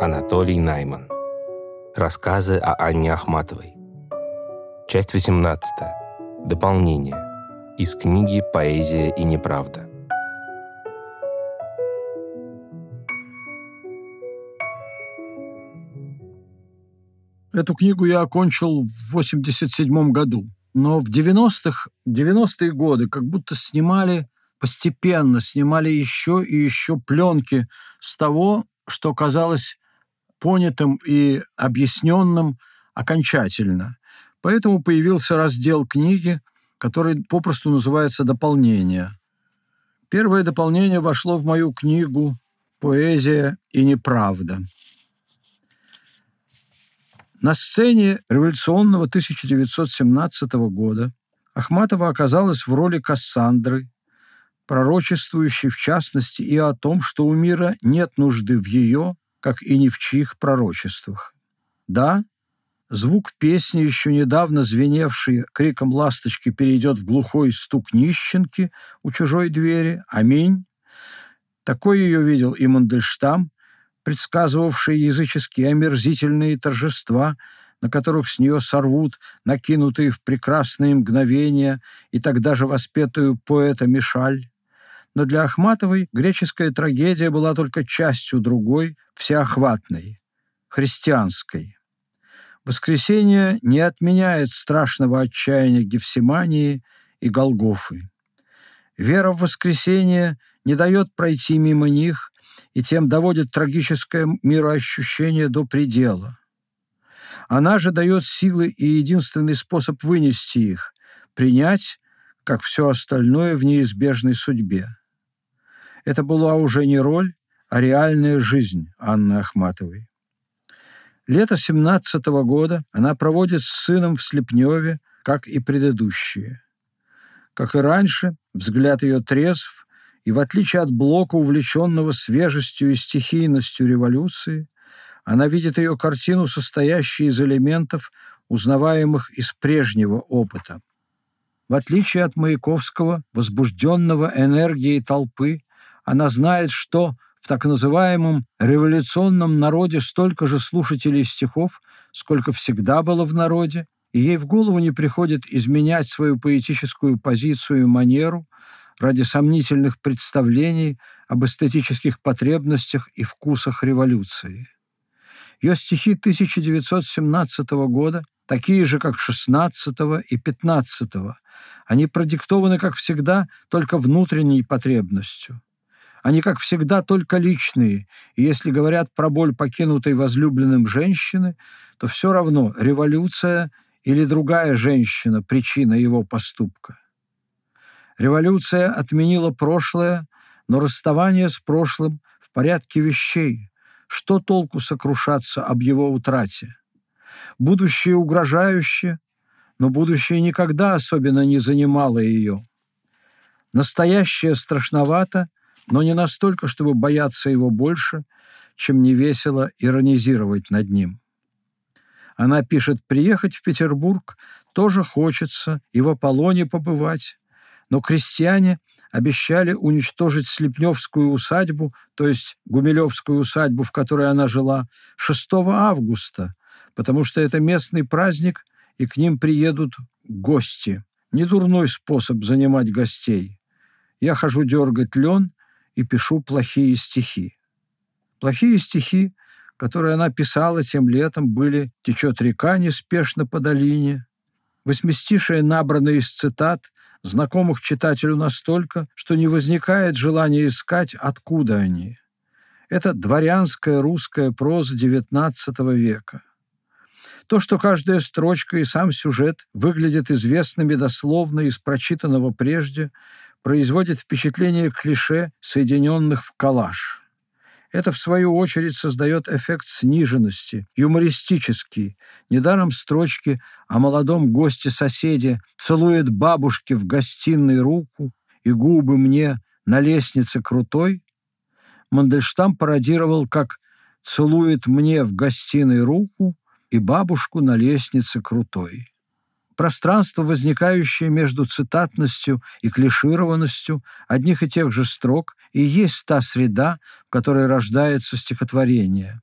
Анатолий Найман. Рассказы о Анне Ахматовой. Часть 18. Дополнение. Из книги «Поэзия и неправда». Эту книгу я окончил в 87 году. Но в 90-х, 90-е годы как будто снимали постепенно, снимали еще и еще пленки с того, что казалось понятым и объясненным окончательно. Поэтому появился раздел книги, который попросту называется «Дополнение». Первое дополнение вошло в мою книгу «Поэзия и неправда». На сцене революционного 1917 года Ахматова оказалась в роли Кассандры, пророчествующей в частности и о том, что у мира нет нужды в ее, как и ни в чьих пророчествах. Да, звук песни, еще недавно звеневший криком ласточки, перейдет в глухой стук нищенки у чужой двери. Аминь. Такой ее видел и Мандельштам, предсказывавший языческие омерзительные торжества, на которых с нее сорвут накинутые в прекрасные мгновения и тогда же воспетую поэта Мишаль. Но для Ахматовой греческая трагедия была только частью другой, всеохватной, христианской. Воскресение не отменяет страшного отчаяния Гефсимании и Голгофы. Вера в воскресение не дает пройти мимо них и тем доводит трагическое мироощущение до предела. Она же дает силы и единственный способ вынести их – принять, как все остальное в неизбежной судьбе. Это была уже не роль, а реальная жизнь Анны Ахматовой. Лето 17 -го года она проводит с сыном в Слепневе, как и предыдущие. Как и раньше, взгляд ее трезв, и в отличие от Блока, увлеченного свежестью и стихийностью революции, она видит ее картину, состоящую из элементов, узнаваемых из прежнего опыта. В отличие от Маяковского, возбужденного энергией толпы, она знает, что в так называемом революционном народе столько же слушателей стихов, сколько всегда было в народе, и ей в голову не приходит изменять свою поэтическую позицию и манеру, ради сомнительных представлений об эстетических потребностях и вкусах революции. Ее стихи 1917 года, такие же, как 16 и 15 они продиктованы, как всегда, только внутренней потребностью. Они, как всегда, только личные, и если говорят про боль покинутой возлюбленным женщины, то все равно революция или другая женщина – причина его поступка. Революция отменила прошлое, но расставание с прошлым в порядке вещей. Что толку сокрушаться об его утрате? Будущее угрожающее, но будущее никогда особенно не занимало ее. Настоящее страшновато, но не настолько, чтобы бояться его больше, чем невесело иронизировать над ним. Она пишет, приехать в Петербург тоже хочется, и в Аполлоне побывать, но крестьяне обещали уничтожить Слепневскую усадьбу, то есть Гумилевскую усадьбу, в которой она жила, 6 августа, потому что это местный праздник, и к ним приедут гости. Недурной способ занимать гостей. Я хожу дергать лен и пишу плохие стихи. Плохие стихи, которые она писала тем летом, были «Течет река неспешно по долине», восьмистишие набрано из цитат, знакомых читателю настолько, что не возникает желания искать, откуда они. Это дворянская русская проза XIX века. То, что каждая строчка и сам сюжет выглядят известными дословно из прочитанного прежде, производит впечатление клише, соединенных в коллаж. Это, в свою очередь, создает эффект сниженности, юмористический. Недаром строчки о молодом госте-соседе целует бабушке в гостиной руку и губы мне на лестнице крутой. Мандельштам пародировал как «целует мне в гостиной руку и бабушку на лестнице крутой» пространство, возникающее между цитатностью и клишированностью одних и тех же строк, и есть та среда, в которой рождается стихотворение.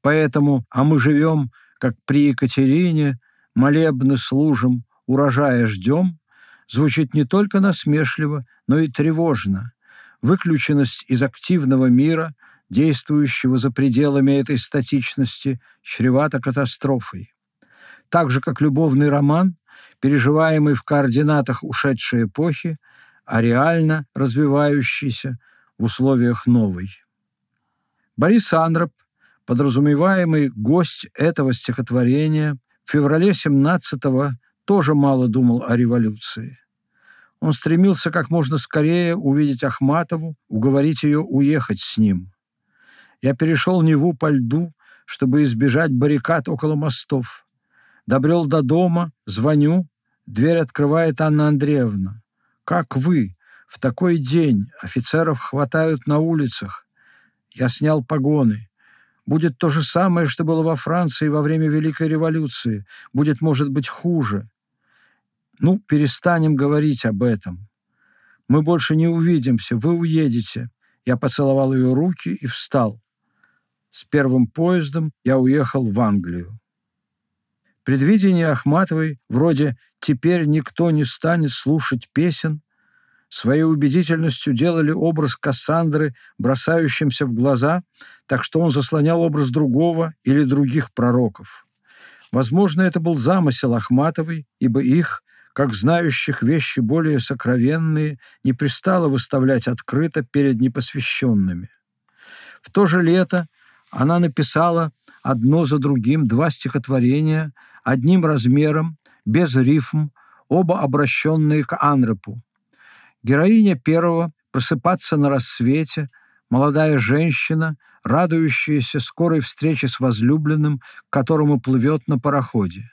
Поэтому «а мы живем, как при Екатерине, молебны служим, урожая ждем» звучит не только насмешливо, но и тревожно. Выключенность из активного мира, действующего за пределами этой статичности, чревата катастрофой. Так же, как любовный роман, переживаемый в координатах ушедшей эпохи, а реально развивающийся в условиях новой. Борис Андроп, подразумеваемый гость этого стихотворения, в феврале 17-го тоже мало думал о революции. Он стремился как можно скорее увидеть Ахматову, уговорить ее уехать с ним. Я перешел Неву по льду, чтобы избежать баррикад около мостов. Добрел до дома, звоню, дверь открывает Анна Андреевна. «Как вы? В такой день офицеров хватают на улицах. Я снял погоны. Будет то же самое, что было во Франции во время Великой революции. Будет, может быть, хуже. Ну, перестанем говорить об этом. Мы больше не увидимся, вы уедете. Я поцеловал ее руки и встал. С первым поездом я уехал в Англию. Предвидение Ахматовой, вроде «теперь никто не станет слушать песен», своей убедительностью делали образ Кассандры бросающимся в глаза, так что он заслонял образ другого или других пророков. Возможно, это был замысел Ахматовой, ибо их, как знающих вещи более сокровенные, не пристало выставлять открыто перед непосвященными. В то же лето она написала одно за другим два стихотворения, одним размером, без рифм, оба обращенные к Анрепу. Героиня первого «Просыпаться на рассвете», молодая женщина, радующаяся скорой встрече с возлюбленным, к которому плывет на пароходе.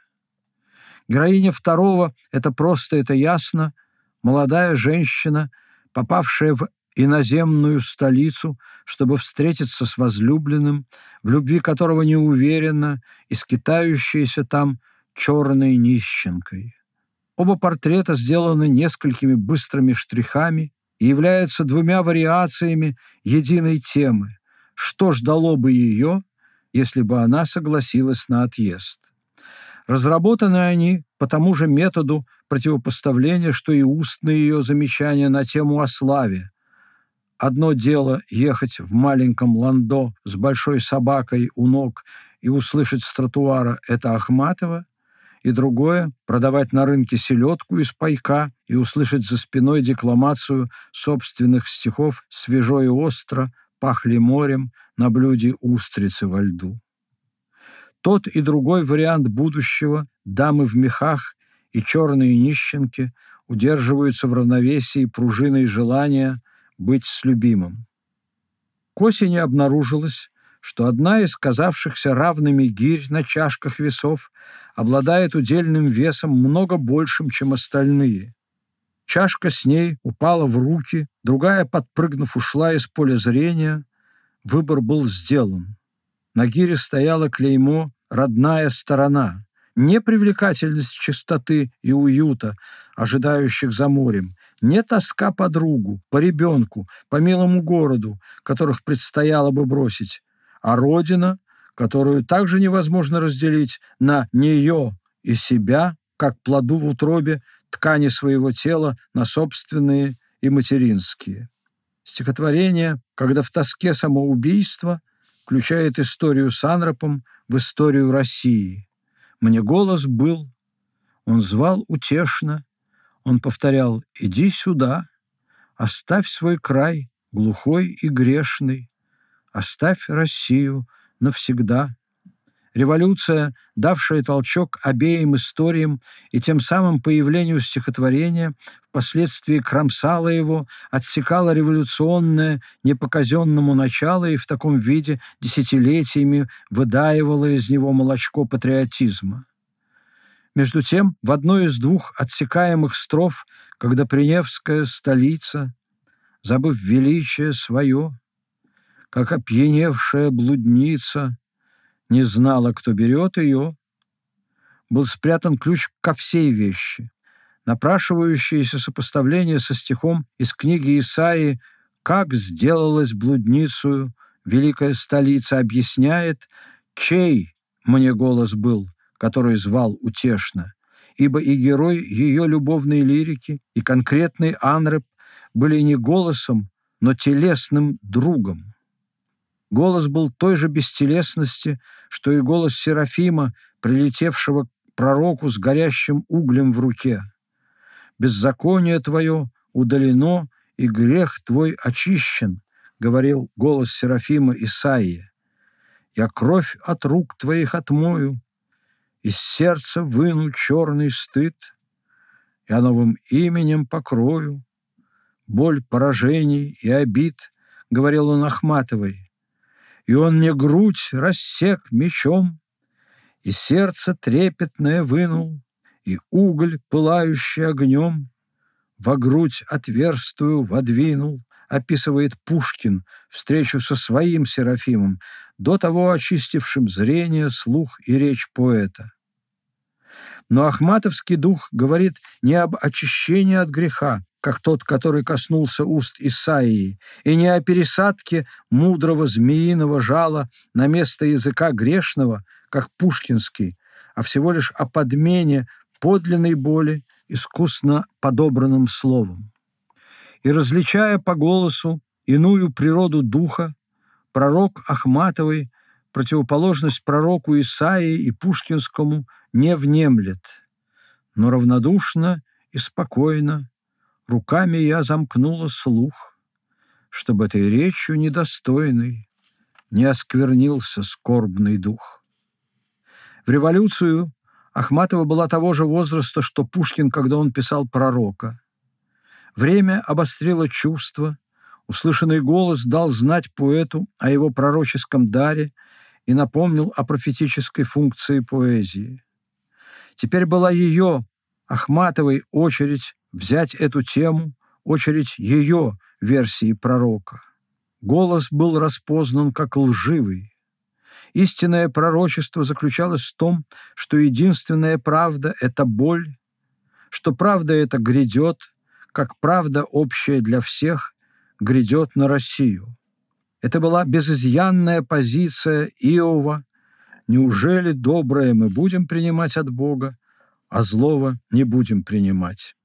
Героиня второго — это просто, это ясно, молодая женщина, попавшая в иноземную столицу, чтобы встретиться с возлюбленным, в любви которого не уверена, и скитающаяся там черной нищенкой. Оба портрета сделаны несколькими быстрыми штрихами и являются двумя вариациями единой темы. Что ждало бы ее, если бы она согласилась на отъезд? Разработаны они по тому же методу противопоставления, что и устные ее замечания на тему о славе. Одно дело ехать в маленьком ландо с большой собакой у ног и услышать с тротуара «это Ахматова», и другое — продавать на рынке селедку из пайка и услышать за спиной декламацию собственных стихов «Свежо и остро», «Пахли морем», «На блюде устрицы во льду». Тот и другой вариант будущего, дамы в мехах и черные нищенки удерживаются в равновесии пружиной желания быть с любимым. К осени обнаружилось, что одна из казавшихся равными гирь на чашках весов обладает удельным весом много большим, чем остальные. Чашка с ней упала в руки, другая, подпрыгнув, ушла из поля зрения. Выбор был сделан. На гире стояло клеймо «Родная сторона», не привлекательность чистоты и уюта, ожидающих за морем, не тоска по другу, по ребенку, по милому городу, которых предстояло бы бросить, а родина, которую также невозможно разделить на нее и себя, как плоду в утробе ткани своего тела на собственные и материнские. Стихотворение, когда в тоске самоубийства, включает историю с Анропом в историю России. Мне голос был, он звал утешно, он повторял «Иди сюда, оставь свой край, глухой и грешный, Оставь Россию навсегда. Революция, давшая толчок обеим историям и тем самым появлению стихотворения, впоследствии кромсала его, отсекала революционное, непоказенному начало и в таком виде десятилетиями выдаивала из него молочко патриотизма. Между тем, в одной из двух отсекаемых строф, когда Приневская столица, забыв величие свое, как опьяневшая блудница, не знала, кто берет ее, был спрятан ключ ко всей вещи. Напрашивающееся сопоставление со стихом из книги Исаии «Как сделалась блудницу великая столица» объясняет, чей мне голос был, который звал утешно, ибо и герой ее любовной лирики, и конкретный Анреп были не голосом, но телесным другом. Голос был той же бестелесности, что и голос Серафима, прилетевшего к пророку с горящим углем в руке. «Беззаконие твое удалено, и грех твой очищен», — говорил голос Серафима Исаия. «Я кровь от рук твоих отмою, из сердца выну черный стыд, я новым именем покрою, боль поражений и обид», — говорил он Ахматовой, и он мне грудь рассек мечом, и сердце трепетное вынул, и уголь, пылающий огнем, во грудь отверстую водвинул, описывает Пушкин встречу со своим Серафимом, до того очистившим зрение, слух и речь поэта. Но ахматовский дух говорит не об очищении от греха, как тот, который коснулся уст Исаии, и не о пересадке мудрого змеиного жала на место языка грешного, как пушкинский, а всего лишь о подмене подлинной боли искусно подобранным словом. И различая по голосу иную природу духа, пророк Ахматовой противоположность пророку Исаии и Пушкинскому не внемлет, но равнодушно и спокойно руками я замкнула слух, чтобы этой речью недостойной не осквернился скорбный дух. В революцию Ахматова была того же возраста, что Пушкин, когда он писал «Пророка». Время обострило чувства, услышанный голос дал знать поэту о его пророческом даре и напомнил о профетической функции поэзии. Теперь была ее, Ахматовой, очередь взять эту тему, очередь ее версии пророка. Голос был распознан как лживый, Истинное пророчество заключалось в том, что единственная правда — это боль, что правда эта грядет, как правда общая для всех, грядет на Россию. Это была безызъянная позиция Иова. Неужели доброе мы будем принимать от Бога, а злого не будем принимать?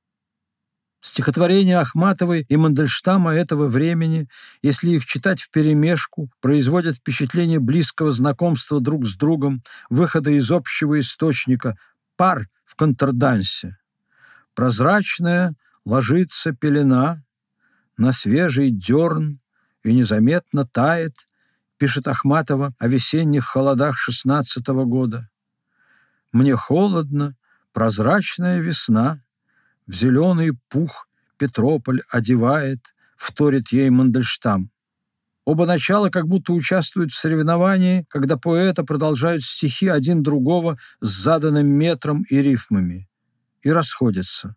Стихотворения Ахматовой и Мандельштама этого времени, если их читать вперемешку, производят впечатление близкого знакомства друг с другом, выхода из общего источника, пар в контрдансе. Прозрачная ложится пелена на свежий дерн и незаметно тает, пишет Ахматова о весенних холодах шестнадцатого года. «Мне холодно, прозрачная весна, в зеленый пух Петрополь одевает, вторит ей Мандельштам. Оба начала как будто участвуют в соревновании, когда поэты продолжают стихи один другого с заданным метром и рифмами. И расходятся.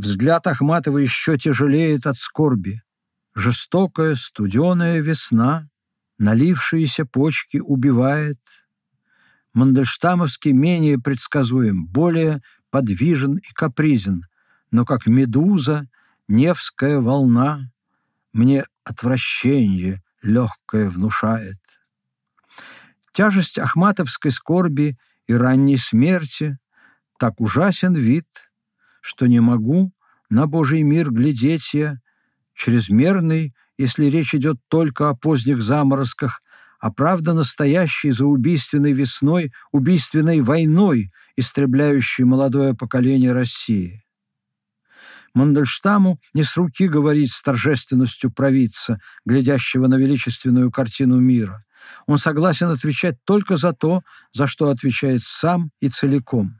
Взгляд Ахматова еще тяжелеет от скорби. Жестокая студеная весна, налившиеся почки убивает. Мандельштамовский менее предсказуем, более подвижен и капризен, но как медуза, Невская волна мне отвращение легкое внушает. Тяжесть ахматовской скорби и ранней смерти так ужасен вид, что не могу на Божий мир глядеть я, чрезмерный, если речь идет только о поздних заморозках, а правда настоящей за убийственной весной, убийственной войной, истребляющей молодое поколение России. Мандельштаму не с руки говорить с торжественностью провидца, глядящего на величественную картину мира. Он согласен отвечать только за то, за что отвечает сам и целиком.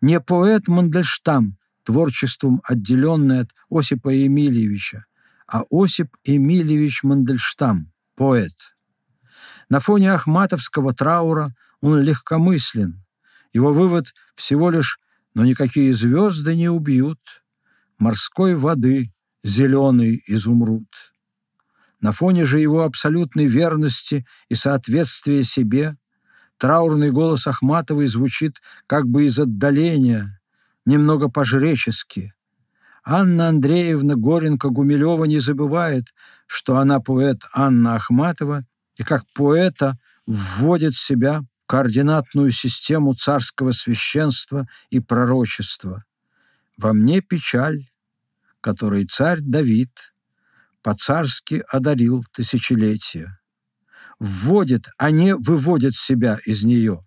Не поэт Мандельштам, творчеством отделенный от Осипа Емельевича, а Осип Емельевич Мандельштам, поэт. На фоне ахматовского траура он легкомыслен. Его вывод всего лишь «но никакие звезды не убьют», морской воды зеленый изумруд. На фоне же его абсолютной верности и соответствия себе траурный голос Ахматовой звучит как бы из отдаления, немного по-жречески. Анна Андреевна Горенко-Гумилева не забывает, что она поэт Анна Ахматова, и как поэта вводит себя в координатную систему царского священства и пророчества. Во мне печаль, которой царь Давид по-царски одарил тысячелетия. Вводит, а не выводит себя из нее.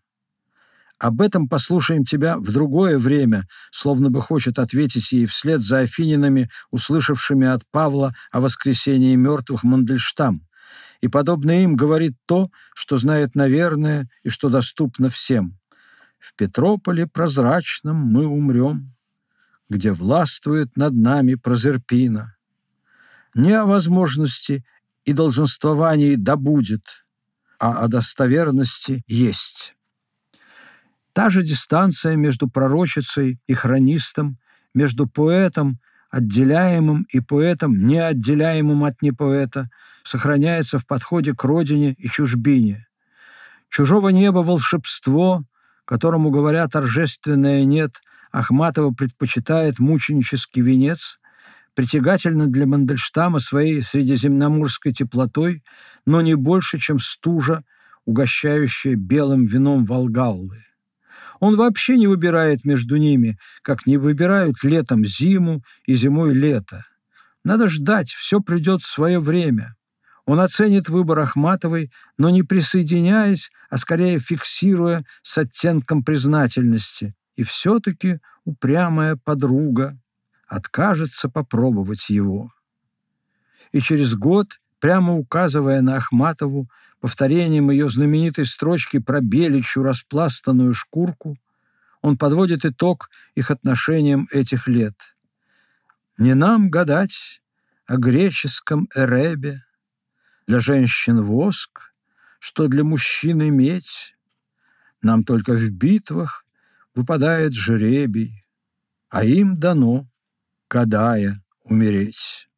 Об этом послушаем тебя в другое время, словно бы хочет ответить ей вслед за афининами, услышавшими от Павла о воскресении мертвых Мандельштам. И, подобно им, говорит то, что знает, наверное, и что доступно всем. В Петрополе прозрачном мы умрем, где властвует над нами Прозерпина. Не о возможности и долженствовании да будет, а о достоверности есть. Та же дистанция между пророчицей и хронистом, между поэтом, отделяемым, и поэтом, неотделяемым от непоэта, сохраняется в подходе к родине и чужбине. Чужого неба волшебство, которому, говоря торжественное «нет», Ахматова предпочитает мученический венец, притягательно для Мандельштама своей средиземноморской теплотой, но не больше, чем стужа, угощающая белым вином Волгаллы. Он вообще не выбирает между ними, как не выбирают летом зиму и зимой лето. Надо ждать, все придет в свое время. Он оценит выбор Ахматовой, но не присоединяясь, а скорее фиксируя с оттенком признательности. И все-таки упрямая подруга откажется попробовать его. И через год, прямо указывая на Ахматову, повторением ее знаменитой строчки про беличью распластанную шкурку, он подводит итог их отношениям этих лет. «Не нам гадать о греческом эребе, для женщин воск, что для мужчины медь. Нам только в битвах выпадает жребий, а им дано, гадая, умереть».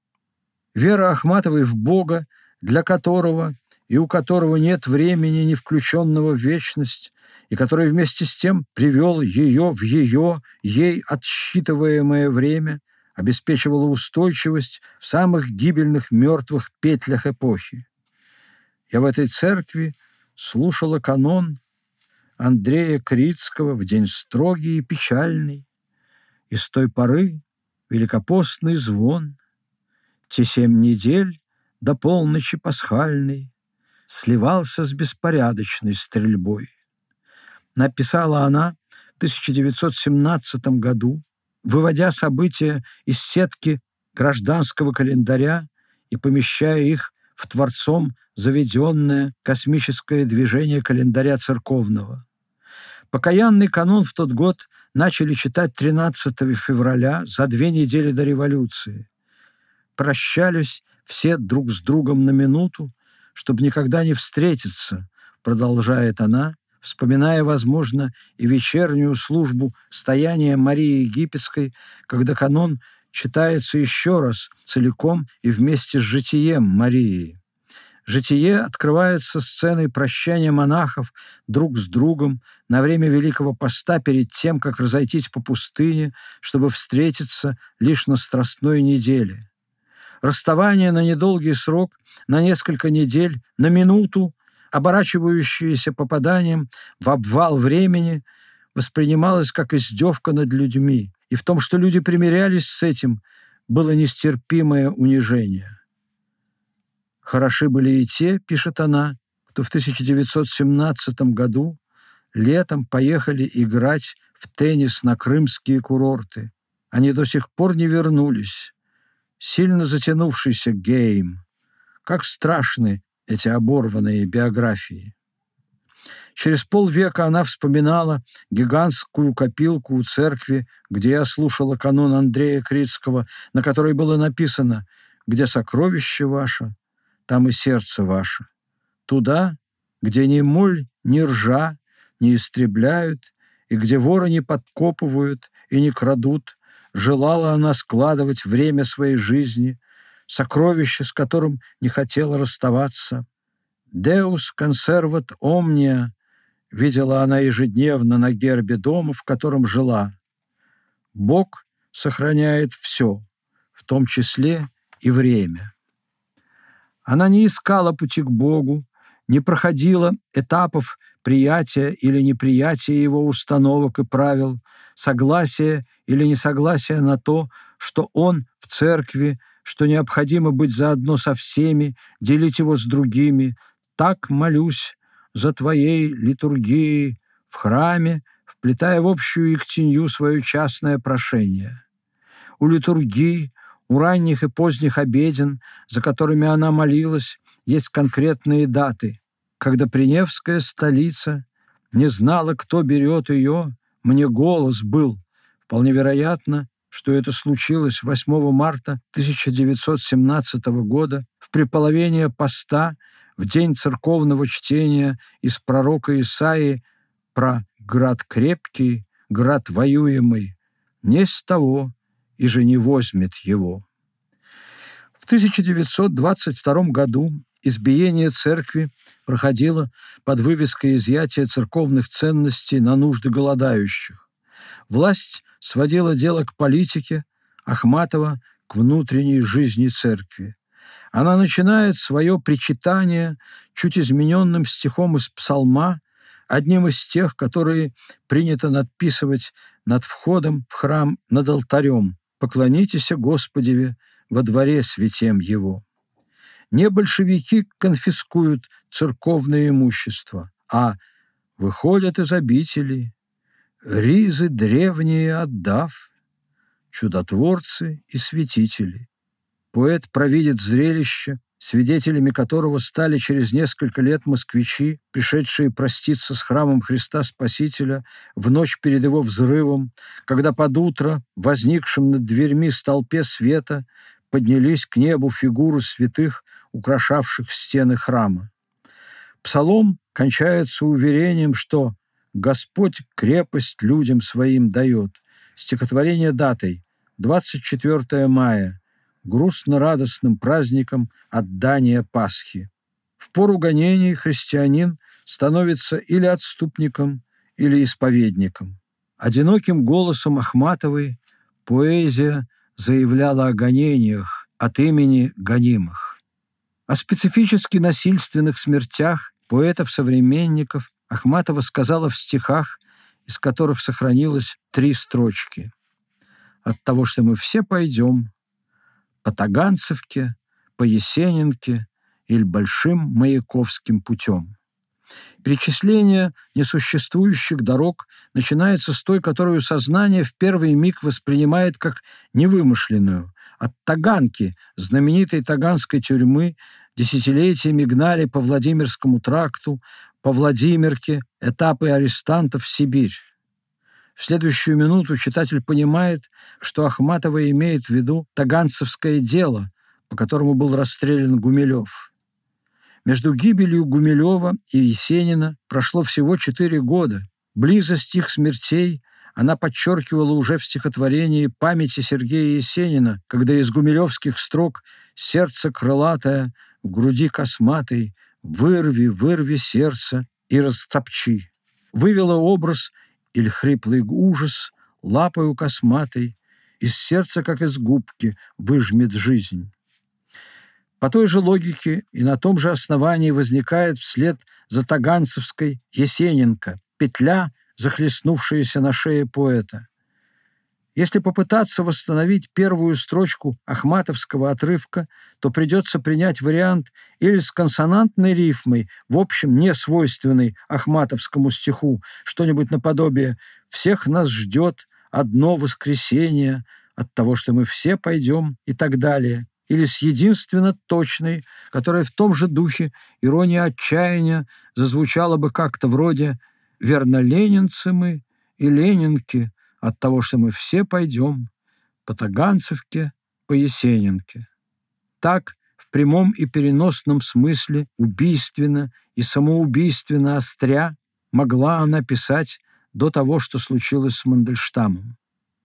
Вера Ахматовой в Бога, для которого – и у которого нет времени, не включенного в вечность, и который вместе с тем привел ее в ее, ей отсчитываемое время, обеспечивала устойчивость в самых гибельных мертвых петлях эпохи. Я в этой церкви слушала канон Андрея Крицкого в день строгий и печальный, и с той поры великопостный звон, те семь недель до полночи пасхальной, сливался с беспорядочной стрельбой. Написала она в 1917 году, выводя события из сетки гражданского календаря и помещая их в творцом заведенное космическое движение календаря церковного. Покаянный канон в тот год начали читать 13 февраля, за две недели до революции. Прощались все друг с другом на минуту, чтобы никогда не встретиться, продолжает она, вспоминая, возможно, и вечернюю службу стояния Марии Египетской, когда канон читается еще раз целиком и вместе с житием Марии. Житие открывается сценой прощания монахов друг с другом на время Великого Поста перед тем, как разойтись по пустыне, чтобы встретиться лишь на Страстной неделе. Расставание на недолгий срок, на несколько недель, на минуту, оборачивающееся попаданием в обвал времени, воспринималось как издевка над людьми, и в том, что люди примирялись с этим, было нестерпимое унижение. «Хороши были и те, — пишет она, — кто в 1917 году летом поехали играть в теннис на крымские курорты. Они до сих пор не вернулись сильно затянувшийся гейм. Как страшны эти оборванные биографии. Через полвека она вспоминала гигантскую копилку у церкви, где я слушала канон Андрея Крицкого, на которой было написано «Где сокровище ваше, там и сердце ваше. Туда, где ни моль, ни ржа не истребляют, и где воры не подкопывают и не крадут, желала она складывать время своей жизни, сокровище, с которым не хотела расставаться. «Deus conservat omnia» видела она ежедневно на гербе дома, в котором жила. Бог сохраняет все, в том числе и время. Она не искала пути к Богу, не проходило этапов приятия или неприятия его установок и правил, согласия или несогласия на то, что он в церкви, что необходимо быть заодно со всеми, делить его с другими. Так молюсь за твоей литургией в храме, вплетая в общую иктинью свое частное прошение. У литургии, у ранних и поздних обеден, за которыми она молилась, есть конкретные даты, когда Приневская столица не знала, кто берет ее, мне голос был. Вполне вероятно, что это случилось 8 марта 1917 года в преполовение поста в день церковного чтения из пророка Исаии про град крепкий, град воюемый, не с того и же не возьмет его. В 1922 году избиение церкви проходило под вывеской изъятия церковных ценностей на нужды голодающих. Власть сводила дело к политике, Ахматова – к внутренней жизни церкви. Она начинает свое причитание чуть измененным стихом из псалма, одним из тех, которые принято надписывать над входом в храм над алтарем «Поклонитесь Господеве во дворе святем Его». Не большевики конфискуют церковное имущество, а выходят из обители, ризы древние отдав, чудотворцы и святители. Поэт провидит зрелище, свидетелями которого стали через несколько лет москвичи, пришедшие проститься с храмом Христа Спасителя в ночь перед его взрывом, когда под утро, возникшим над дверьми столпе света, поднялись к небу фигуры святых, украшавших стены храма. Псалом кончается уверением, что «Господь крепость людям своим дает». Стихотворение датой 24 мая, грустно-радостным праздником отдания Пасхи. В пору гонений христианин становится или отступником, или исповедником. Одиноким голосом Ахматовой поэзия заявляла о гонениях от имени гонимых. О специфически насильственных смертях поэтов-современников Ахматова сказала в стихах, из которых сохранилось три строчки. «От того, что мы все пойдем по Таганцевке, по Есенинке или Большим Маяковским путем». Перечисление несуществующих дорог начинается с той, которую сознание в первый миг воспринимает как невымышленную. От Таганки, знаменитой таганской тюрьмы, десятилетиями гнали по Владимирскому тракту, по Владимирке этапы арестантов в Сибирь. В следующую минуту читатель понимает, что Ахматова имеет в виду таганцевское дело, по которому был расстрелян Гумилев. Между гибелью Гумилева и Есенина прошло всего четыре года. Близость их смертей она подчеркивала уже в стихотворении памяти Сергея Есенина, когда из гумилевских строк «Сердце крылатое, в груди косматой, вырви, вырви сердце и растопчи. Вывела образ или хриплый ужас лапою косматой, из сердца, как из губки, выжмет жизнь. По той же логике и на том же основании возникает вслед за Таганцевской Есененко петля, захлестнувшаяся на шее поэта. Если попытаться восстановить первую строчку ахматовского отрывка, то придется принять вариант или с консонантной рифмой, в общем, не свойственной ахматовскому стиху, что-нибудь наподобие «всех нас ждет одно воскресенье от того, что мы все пойдем» и так далее, или с единственно точной, которая в том же духе ирония отчаяния зазвучала бы как-то вроде «верно ленинцы мы и ленинки», от того, что мы все пойдем по Таганцевке, по Есенинке. Так, в прямом и переносном смысле, убийственно и самоубийственно остря, могла она писать до того, что случилось с Мандельштамом.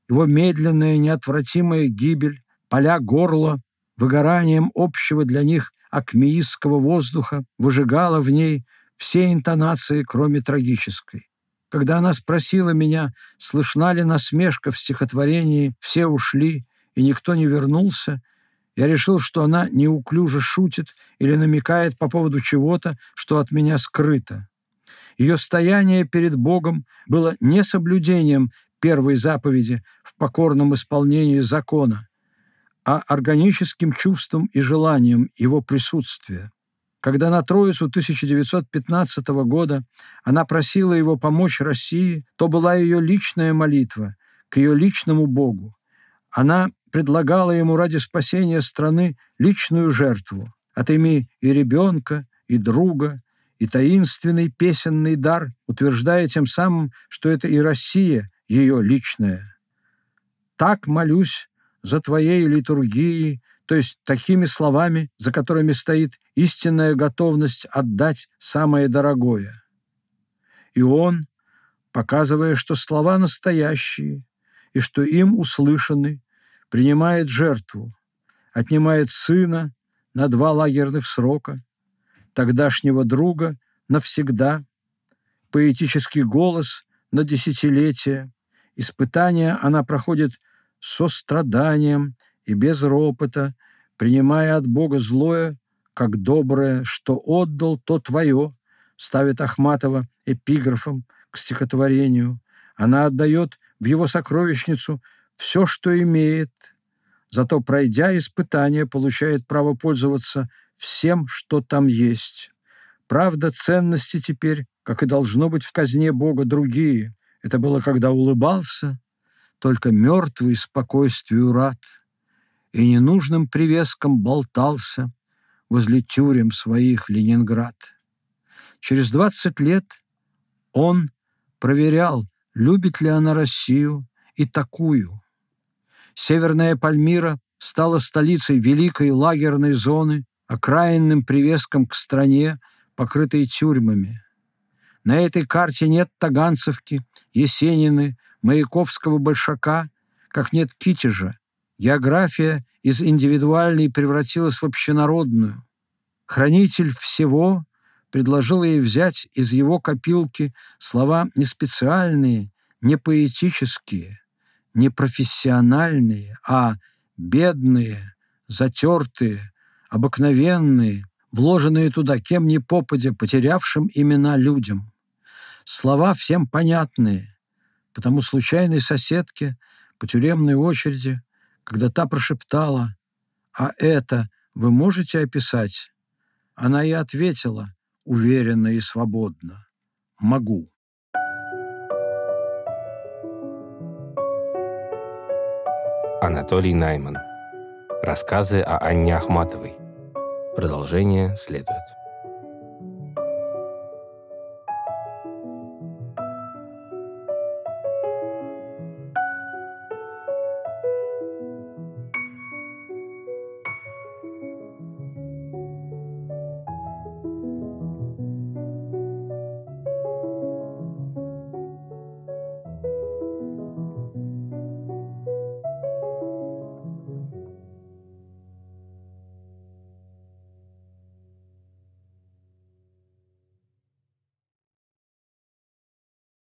Его медленная, неотвратимая гибель, поля горла, выгоранием общего для них акмеистского воздуха выжигала в ней все интонации, кроме трагической. Когда она спросила меня, слышна ли насмешка в стихотворении «Все ушли, и никто не вернулся», Я решил, что она неуклюже шутит или намекает по поводу чего-то, что от меня скрыто. Ее стояние перед Богом было не соблюдением первой заповеди в покорном исполнении закона, а органическим чувством и желанием его присутствия. Когда на Троицу 1915 года она просила его помочь России, то была ее личная молитва к ее личному Богу. Она предлагала ему ради спасения страны личную жертву. Отыми и ребенка, и друга, и таинственный песенный дар, утверждая тем самым, что это и Россия ее личная. Так молюсь за твоей литургией, то есть такими словами, за которыми стоит истинная готовность отдать самое дорогое. И он, показывая, что слова настоящие и что им услышаны, принимает жертву, отнимает сына на два лагерных срока, тогдашнего друга навсегда, поэтический голос на десятилетия, испытания она проходит со страданием и без ропота, принимая от Бога злое, как доброе, что отдал, то твое, ставит Ахматова эпиграфом к стихотворению. Она отдает в его сокровищницу все, что имеет, зато, пройдя испытание, получает право пользоваться всем, что там есть. Правда, ценности теперь, как и должно быть в казне Бога, другие. Это было, когда улыбался, только мертвый спокойствию рад, и ненужным привеском болтался возле тюрем своих Ленинград. Через двадцать лет он проверял, любит ли она Россию и такую. Северная Пальмира стала столицей великой лагерной зоны, окраинным привеском к стране, покрытой тюрьмами. На этой карте нет Таганцевки, Есенины, Маяковского большака, как нет Китежа. География из индивидуальной превратилась в общенародную. Хранитель всего предложил ей взять из его копилки слова не специальные, не поэтические, не профессиональные, а бедные, затертые, обыкновенные, вложенные туда кем ни попадя, потерявшим имена людям. Слова всем понятные, потому случайной соседке по тюремной очереди, когда та прошептала «А это вы можете описать?» Она и ответила уверенно и свободно «Могу». Анатолий Найман. Рассказы о Анне Ахматовой. Продолжение следует.